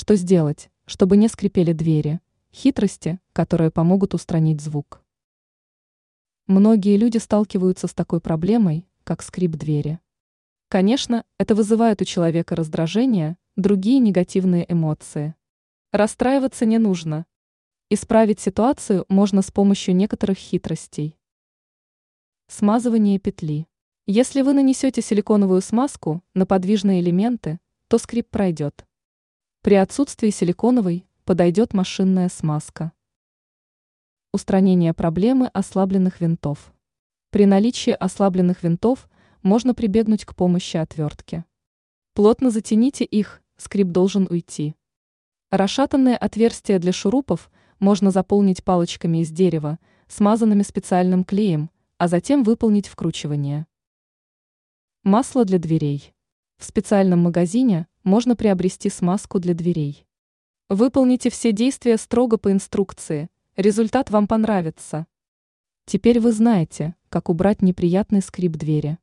Что сделать, чтобы не скрипели двери? Хитрости, которые помогут устранить звук. Многие люди сталкиваются с такой проблемой, как скрип двери. Конечно, это вызывает у человека раздражение, другие негативные эмоции. Расстраиваться не нужно. Исправить ситуацию можно с помощью некоторых хитростей. Смазывание петли. Если вы нанесете силиконовую смазку на подвижные элементы, то скрип пройдет. При отсутствии силиконовой подойдет машинная смазка. Устранение проблемы ослабленных винтов. При наличии ослабленных винтов можно прибегнуть к помощи отвертки. Плотно затяните их, скрип должен уйти. Расшатанные отверстия для шурупов можно заполнить палочками из дерева, смазанными специальным клеем, а затем выполнить вкручивание. Масло для дверей. В специальном магазине можно приобрести смазку для дверей. Выполните все действия строго по инструкции, результат вам понравится. Теперь вы знаете, как убрать неприятный скрип двери.